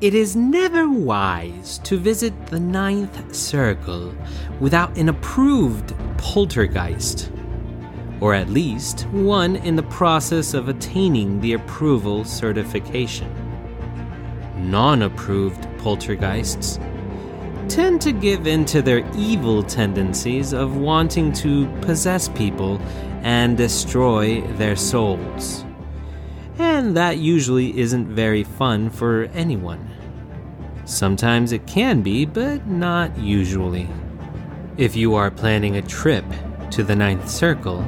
It is never wise to visit the ninth circle without an approved poltergeist, or at least one in the process of attaining the approval certification. Non approved poltergeists tend to give in to their evil tendencies of wanting to possess people and destroy their souls. And that usually isn't very fun for anyone. Sometimes it can be, but not usually. If you are planning a trip to the ninth circle,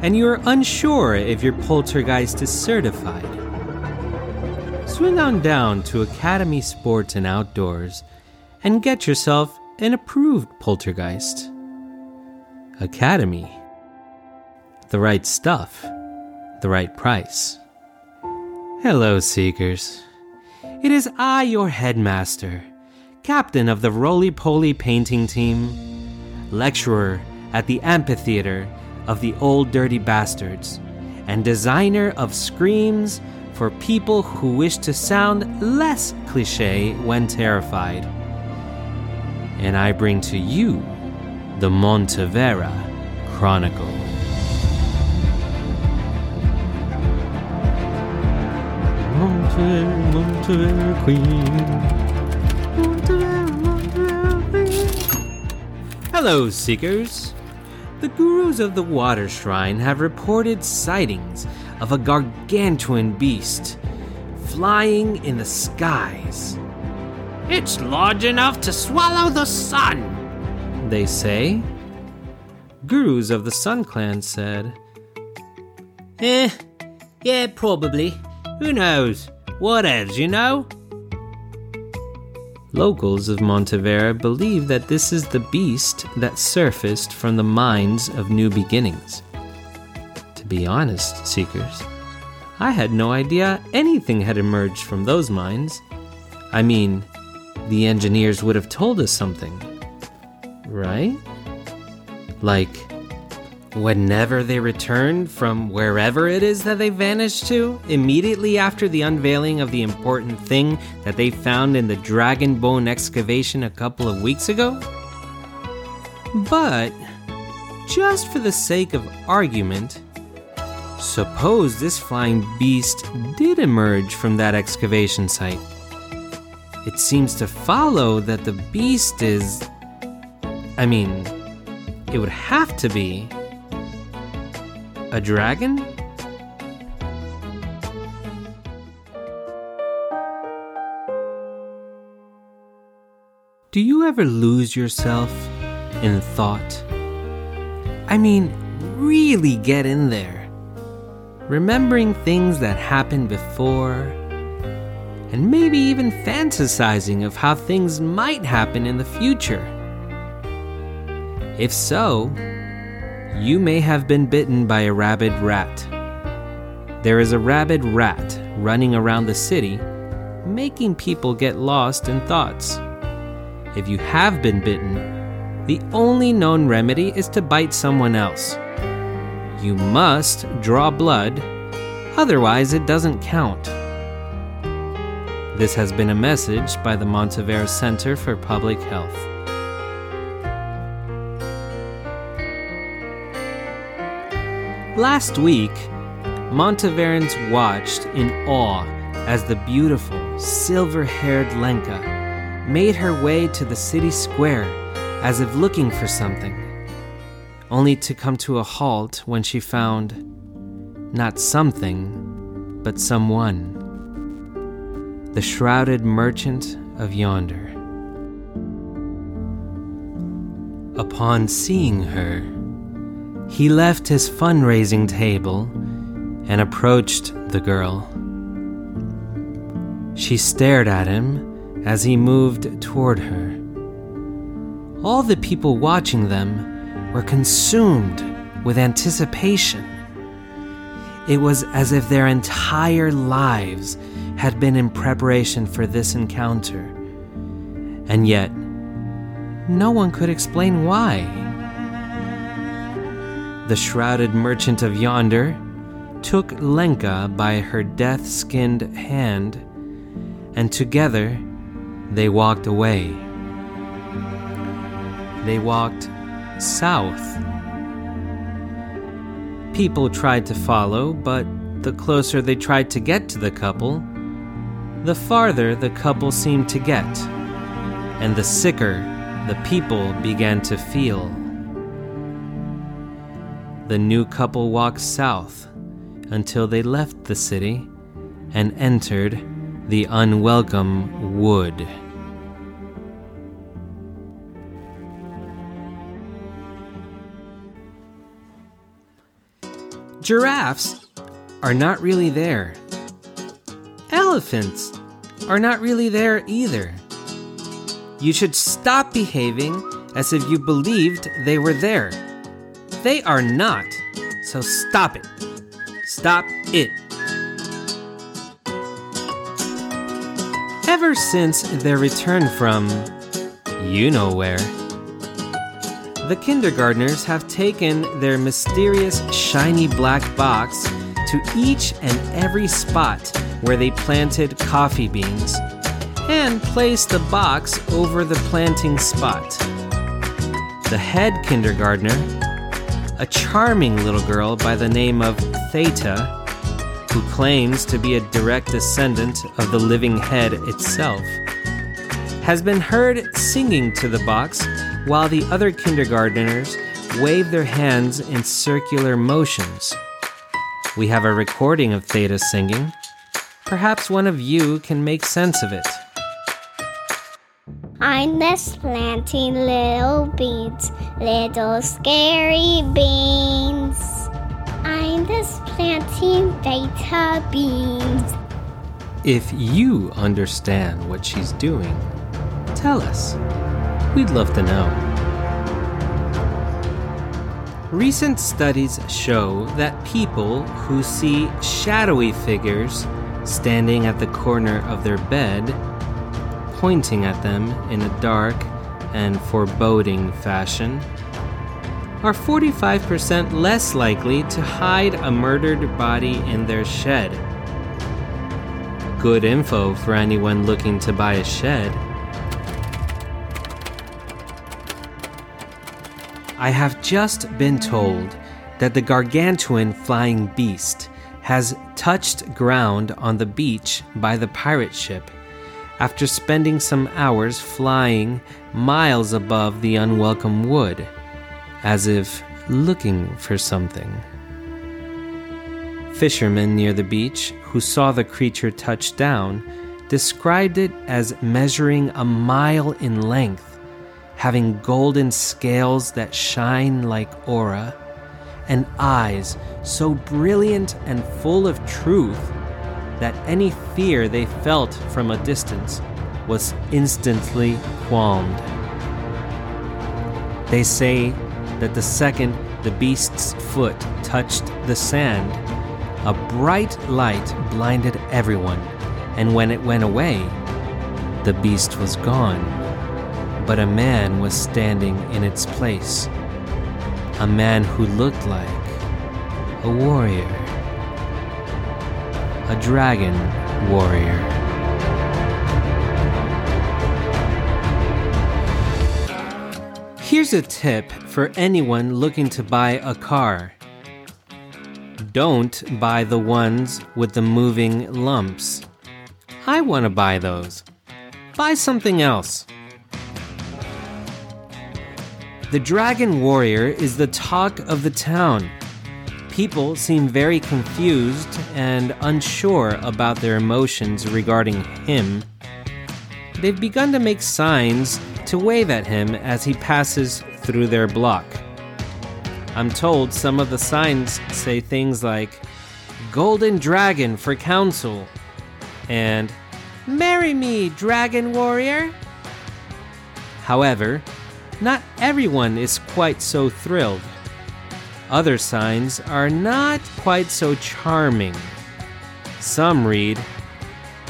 and you are unsure if your poltergeist is certified, swing on down to Academy Sports and Outdoors and get yourself an approved poltergeist. Academy. The right stuff, the right price. Hello, Seekers. It is I, your headmaster, captain of the roly poly painting team, lecturer at the amphitheater of the old dirty bastards, and designer of screams for people who wish to sound less cliche when terrified. And I bring to you the Montevera Chronicle. Montevera, Montevera Queen. Montevera, Montevera Queen. Hello, Seekers. The gurus of the Water Shrine have reported sightings of a gargantuan beast flying in the skies. It's large enough to swallow the sun, they say. Gurus of the Sun Clan said, Eh, yeah, probably. Who knows? What else, you know? Locals of Montevera believe that this is the beast that surfaced from the mines of New Beginnings. To be honest, Seekers, I had no idea anything had emerged from those mines. I mean, the engineers would have told us something. Right? Like, whenever they return from wherever it is that they vanished to, immediately after the unveiling of the important thing that they found in the Dragon Bone excavation a couple of weeks ago? But, just for the sake of argument, suppose this flying beast did emerge from that excavation site. It seems to follow that the beast is. I mean, it would have to be a dragon? Do you ever lose yourself in thought? I mean, really get in there. Remembering things that happened before, and maybe even fantasizing of how things might happen in the future. If so, you may have been bitten by a rabid rat. There is a rabid rat running around the city, making people get lost in thoughts. If you have been bitten, the only known remedy is to bite someone else. You must draw blood, otherwise, it doesn't count. This has been a message by the Montevera Center for Public Health. Last week, Monteverans watched in awe as the beautiful, silver haired Lenka made her way to the city square as if looking for something, only to come to a halt when she found not something, but someone the shrouded merchant of yonder. Upon seeing her, he left his fundraising table and approached the girl. She stared at him as he moved toward her. All the people watching them were consumed with anticipation. It was as if their entire lives had been in preparation for this encounter. And yet, no one could explain why the shrouded merchant of yonder, took Lenka by her death skinned hand and together they walked away. They walked south. People tried to follow, but the closer they tried to get to the couple, the farther the couple seemed to get, and the sicker the people began to feel. The new couple walked south until they left the city and entered the unwelcome wood. Giraffes are not really there. Elephants are not really there either. You should stop behaving as if you believed they were there. They are not, so stop it. Stop it. Ever since their return from you know where, the kindergartners have taken their mysterious shiny black box to each and every spot where they planted coffee beans and placed the box over the planting spot. The head kindergartner, a charming little girl by the name of Theta, who claims to be a direct descendant of the living head itself, has been heard singing to the box while the other kindergarteners wave their hands in circular motions. We have a recording of Theta singing. Perhaps one of you can make sense of it. I'm just planting little beans, little scary beans. I'm just planting beta beans. If you understand what she's doing, tell us. We'd love to know. Recent studies show that people who see shadowy figures standing at the corner of their bed, pointing at them in a dark and foreboding fashion, are 45% less likely to hide a murdered body in their shed. Good info for anyone looking to buy a shed. I have just been told that the gargantuan flying beast has touched ground on the beach by the pirate ship after spending some hours flying miles above the unwelcome wood, as if looking for something. Fishermen near the beach who saw the creature touch down described it as measuring a mile in length having golden scales that shine like aura, and eyes so brilliant and full of truth that any fear they felt from a distance was instantly qualmed. They say that the second the beast's foot touched the sand, a bright light blinded everyone, and when it went away, the beast was gone but a man was standing in its place. A man who looked like a warrior. A dragon warrior. Here's a tip for anyone looking to buy a car. Don't buy the ones with the moving lumps. I want to buy those. Buy something else. The Dragon Warrior is the talk of the town. People seem very confused and unsure about their emotions regarding him. They've begun to make signs to wave at him as he passes through their block. I'm told some of the signs say things like, Golden Dragon for Council, and Marry me, Dragon Warrior. However, not everyone is quite so thrilled. Other signs are not quite so charming. Some read,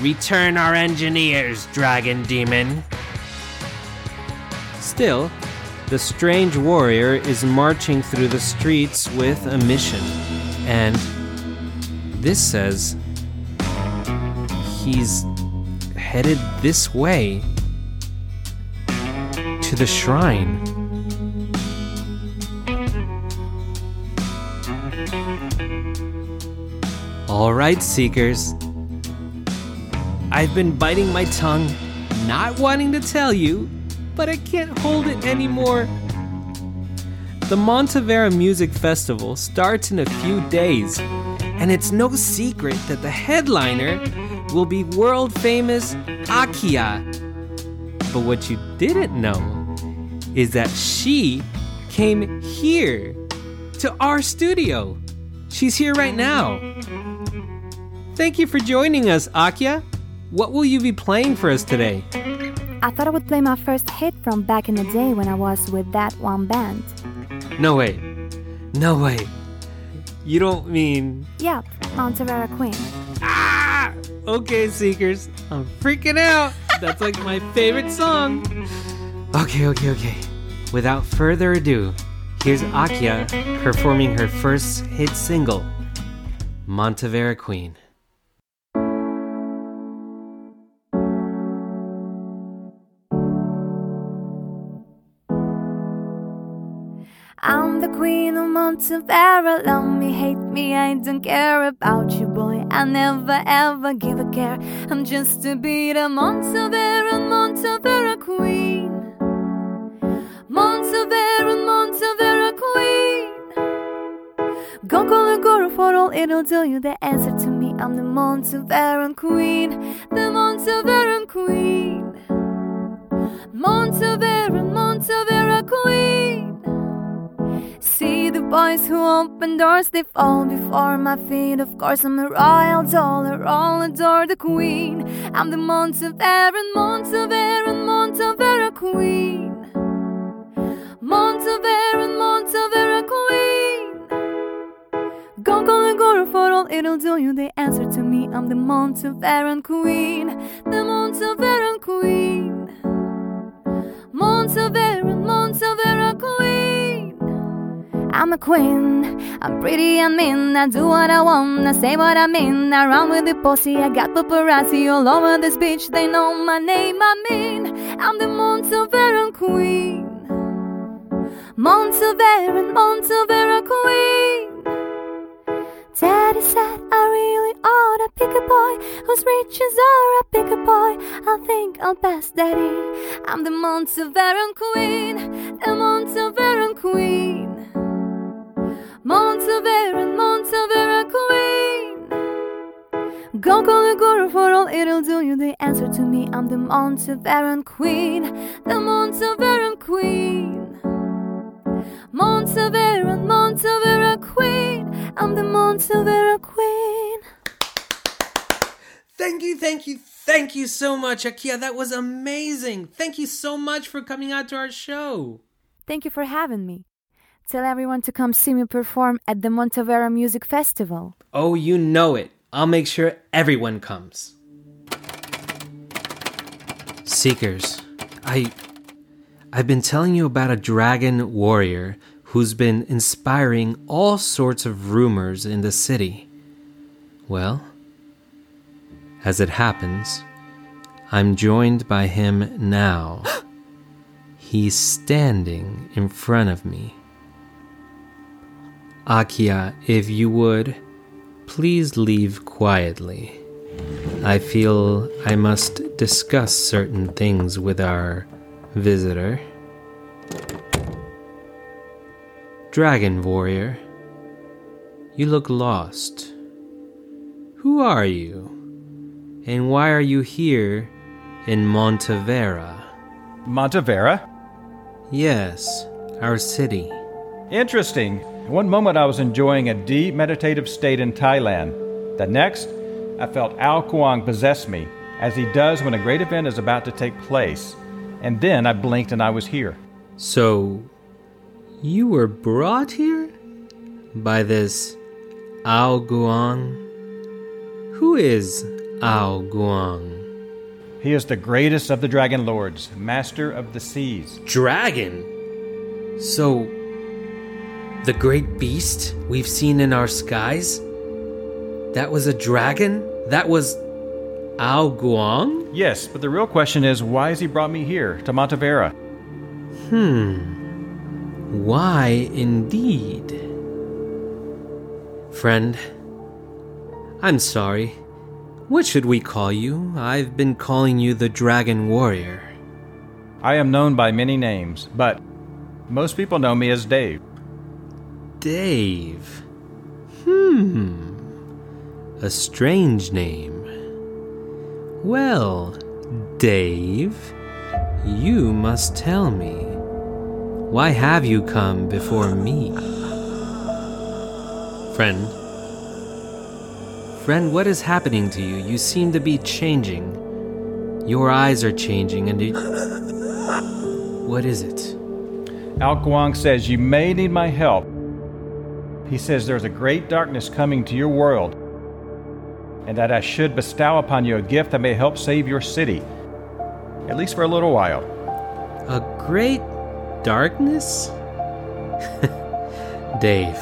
Return our engineers, Dragon Demon. Still, the strange warrior is marching through the streets with a mission. And this says he's headed this way to the shrine. All right, Seekers. I've been biting my tongue, not wanting to tell you, but I can't hold it anymore. The Montevera Music Festival starts in a few days, and it's no secret that the headliner will be world famous Akia. But what you didn't know is that she came here to our studio. She's here right now. Thank you for joining us, Akia. What will you be playing for us today? I thought I would play my first hit from back in the day when I was with that one band. No way. No way. You don't mean. Yep, Montevera Queen. Ah! Okay, Seekers. I'm freaking out. That's like my favorite song. Okay, okay, okay. Without further ado, here's Akia performing her first hit single, Montevera Queen. I'm the queen of Montevera. Love me, hate me, I don't care about you, boy. I never ever give a care. I'm just to be the Montevera, Montevera queen. Montevera, Montevera. Go call the girl for all it'll tell you. The answer to me, I'm the Monteveran queen, the Monteveran queen. Montevera, Montevera queen. See the boys who open doors, they fall before my feet. Of course, I'm a royal dollar, all adore the queen. I'm the Monteveran, Monteveran, Montevera queen. Monteveran, Montevera queen. Go, go, go for all it'll do you. They answer to me, I'm the Monteveran queen, the Monteveran queen. Monteveran, Montevera queen. I'm a queen, I'm pretty and mean. I do what I want, I say what I mean. I run with the posse, I got paparazzi all over this beach. They know my name, I mean. I'm the Monteveran queen. Monteveran, Montevera queen. Daddy said I really ought to pick a boy whose riches are a bigger boy. I think I'll pass daddy. I'm the Monteveran queen, the Monteveran queen. Monteveran, Montevera queen. Go call the guru for all it'll do you. The answer to me, I'm the Monteveran queen, the Monteveran queen. Monteveran, Montevera queen. I'm the Montevera queen. Thank you, thank you, thank you so much, Akia. That was amazing. Thank you so much for coming out to our show. Thank you for having me. Tell everyone to come see me perform at the Montevera Music Festival. Oh, you know it. I'll make sure everyone comes. Seekers, I I've been telling you about a dragon warrior who's been inspiring all sorts of rumors in the city. Well, as it happens, I'm joined by him now. He's standing in front of me. Akia, if you would, please leave quietly. I feel I must discuss certain things with our visitor. Dragon Warrior, you look lost. Who are you? And why are you here in Montevera? Montevera? Yes, our city. Interesting. One moment I was enjoying a deep meditative state in Thailand. The next, I felt Ao Kuang possess me, as he does when a great event is about to take place. And then I blinked and I was here. So, you were brought here by this Ao Guang? Who is Ao Guang? He is the greatest of the dragon lords, master of the seas. Dragon? So, the great beast we've seen in our skies? That was a dragon? That was Ao Guang? Yes, but the real question is why has he brought me here, to Montevera? Hmm. Why indeed? Friend, I'm sorry. What should we call you? I've been calling you the Dragon Warrior. I am known by many names, but most people know me as Dave. Dave. Hmm. A strange name. Well, Dave, you must tell me. Why have you come before me? Friend. Friend, what is happening to you? You seem to be changing. Your eyes are changing, and you. What is it? Ao Guang says you may need my help. He says there's a great darkness coming to your world, and that I should bestow upon you a gift that may help save your city, at least for a little while. A great darkness? Dave,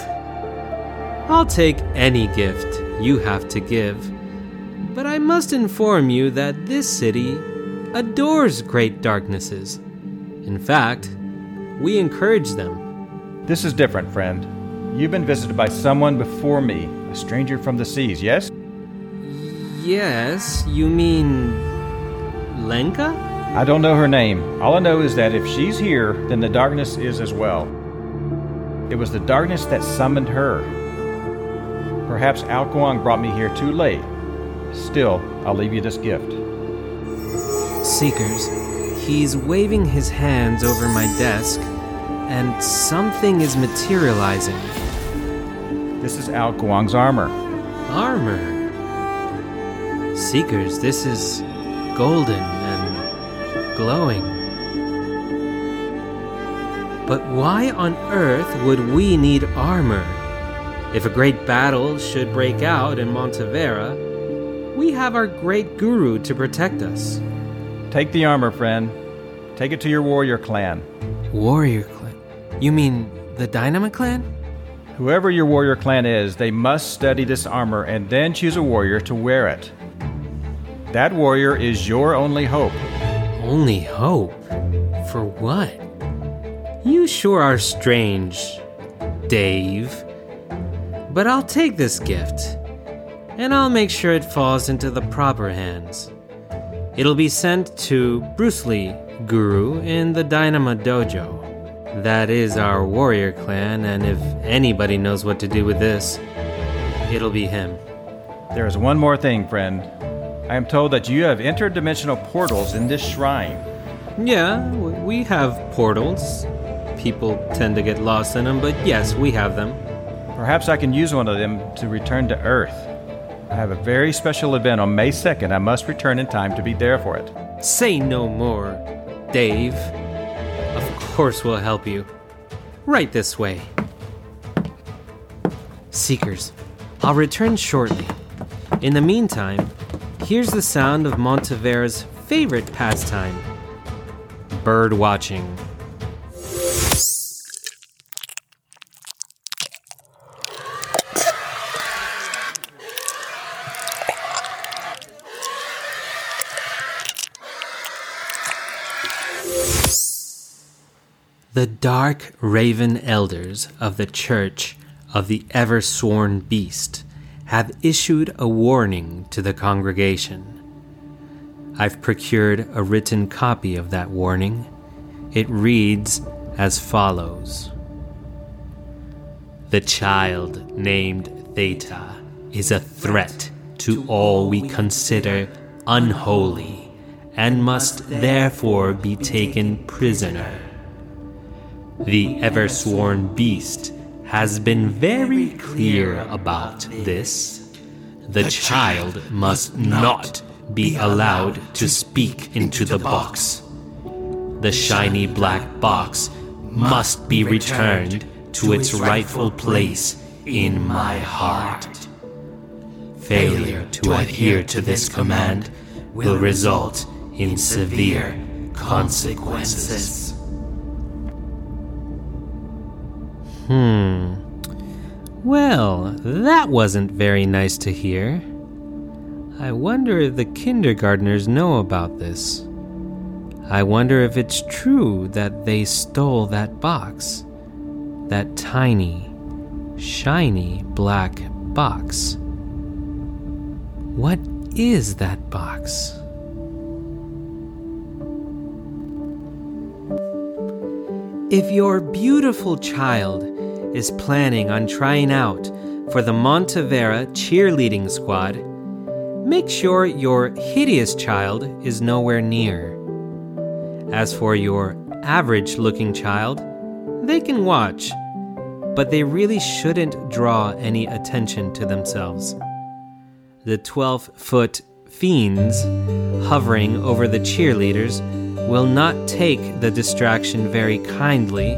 I'll take any gift you have to give, but I must inform you that this city adores great darknesses. In fact, we encourage them. This is different, friend. You've been visited by someone before me, a stranger from the seas, yes? Yes, you mean. Lenka? I don't know her name. All I know is that if she's here, then the darkness is as well. It was the darkness that summoned her. Perhaps Ao Guang brought me here too late. Still, I'll leave you this gift. Seekers, he's waving his hands over my desk, and something is materializing. This is Ao Guang's armor. Armor. Seekers, this is golden glowing. But why on earth would we need armor? If a great battle should break out in Montevera, we have our great guru to protect us. Take the armor, friend. Take it to your warrior clan. Warrior clan? You mean the Dynamite clan? Whoever your warrior clan is, they must study this armor and then choose a warrior to wear it. That warrior is your only hope. Only hope? For what? You sure are strange, Dave. But I'll take this gift, and I'll make sure it falls into the proper hands. It'll be sent to Bruce Lee, Guru, in the Dynama Dojo. That is our warrior clan, and if anybody knows what to do with this, it'll be him. There is one more thing, friend. I am told that you have interdimensional portals in this shrine. Yeah, we have portals. People tend to get lost in them, but yes, we have them. Perhaps I can use one of them to return to Earth. I have a very special event on May 2nd. I must return in time to be there for it. Say no more, Dave. Of course, we'll help you. Right this way. Seekers, I'll return shortly. In the meantime, here's the sound of Montevera's favorite pastime bird watching. The dark raven elders of the Church of the Ever Sworn Beast have issued a warning to the congregation. I've procured a written copy of that warning. It reads as follows The child named Theta is a threat to all we consider unholy and must therefore be taken prisoner. The ever sworn beast has been very clear about this. The child must not be allowed to speak into the box. The shiny black box must be returned to its rightful place in my heart. Failure to adhere to this command will result in severe consequences. Hmm. Well, that wasn't very nice to hear. I wonder if the kindergartners know about this. I wonder if it's true that they stole that box. That tiny, shiny black box. What is that box? If your beautiful child is planning on trying out for the Montevera cheerleading squad, make sure your hideous child is nowhere near. As for your average looking child, they can watch, but they really shouldn't draw any attention to themselves. The 12 foot fiends hovering over the cheerleaders will not take the distraction very kindly,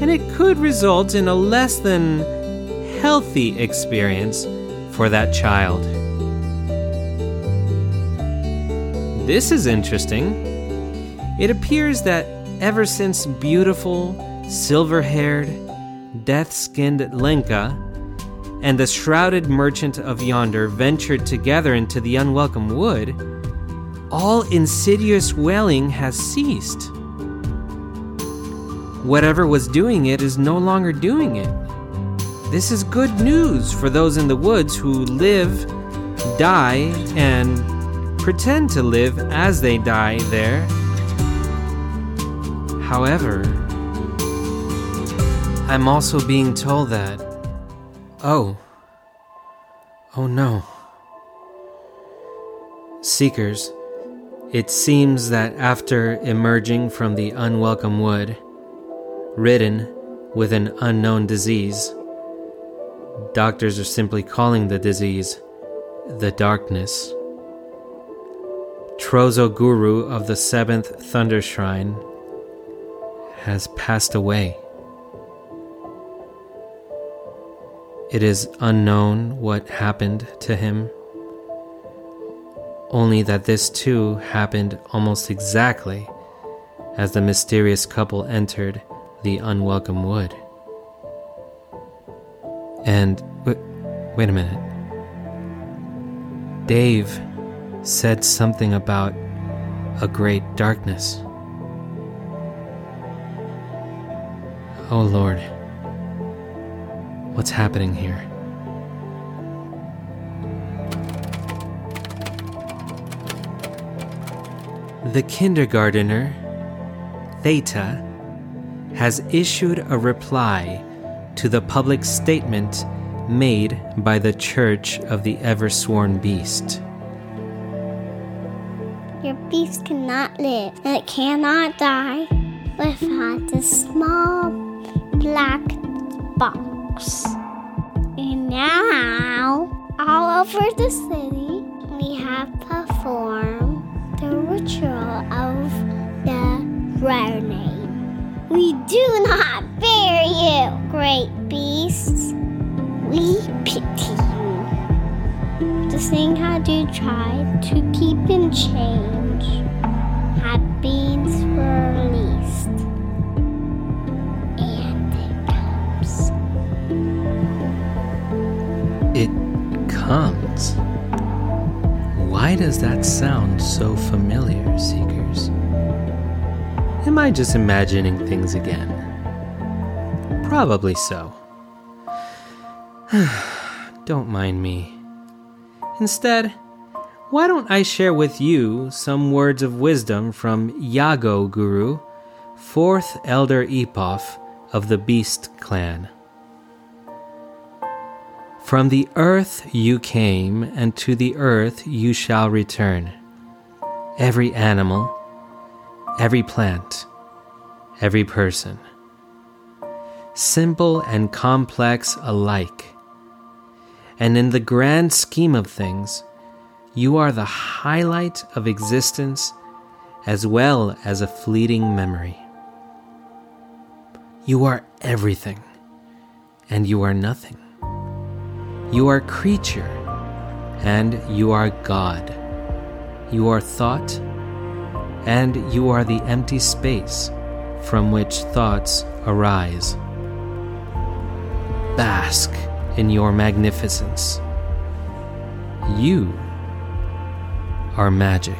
and it could result in a less than healthy experience for that child. This is interesting. It appears that ever since beautiful, silver haired, death skinned Lenka and the shrouded merchant of yonder ventured together into the unwelcome wood, all insidious wailing has ceased. Whatever was doing it is no longer doing it. This is good news for those in the woods who live, die, and pretend to live as they die there. However, I'm also being told that. Oh. Oh no. Seekers, it seems that after emerging from the unwelcome wood, ridden with an unknown disease, doctors are simply calling the disease the darkness. Trozo Guru of the Seventh Thunder Shrine has passed away. It is unknown what happened to him only that this too happened almost exactly as the mysterious couple entered the unwelcome wood. And wait, wait a minute. Dave said something about a great darkness. Oh Lord, what's happening here? The kindergartner, Theta, has issued a reply to the public statement made by the Church of the Eversworn Beast. Your beast cannot live and it cannot die without this small black box. And now, all over the city, we have performed the ritual of the drowning. We do not fear you, great beasts. We pity you. The thing had you try to keep in change I just imagining things again? Probably so. don't mind me. Instead, why don't I share with you some words of wisdom from Yago Guru, fourth elder Epoph of the Beast clan? From the earth you came, and to the earth you shall return. Every animal, every plant, every person. Simple and complex alike. And in the grand scheme of things, you are the highlight of existence as well as a fleeting memory. You are everything, and you are nothing. You are creature, and you are God. You are thought, and you are the empty space from which thoughts arise. Bask in your magnificence. You are magic.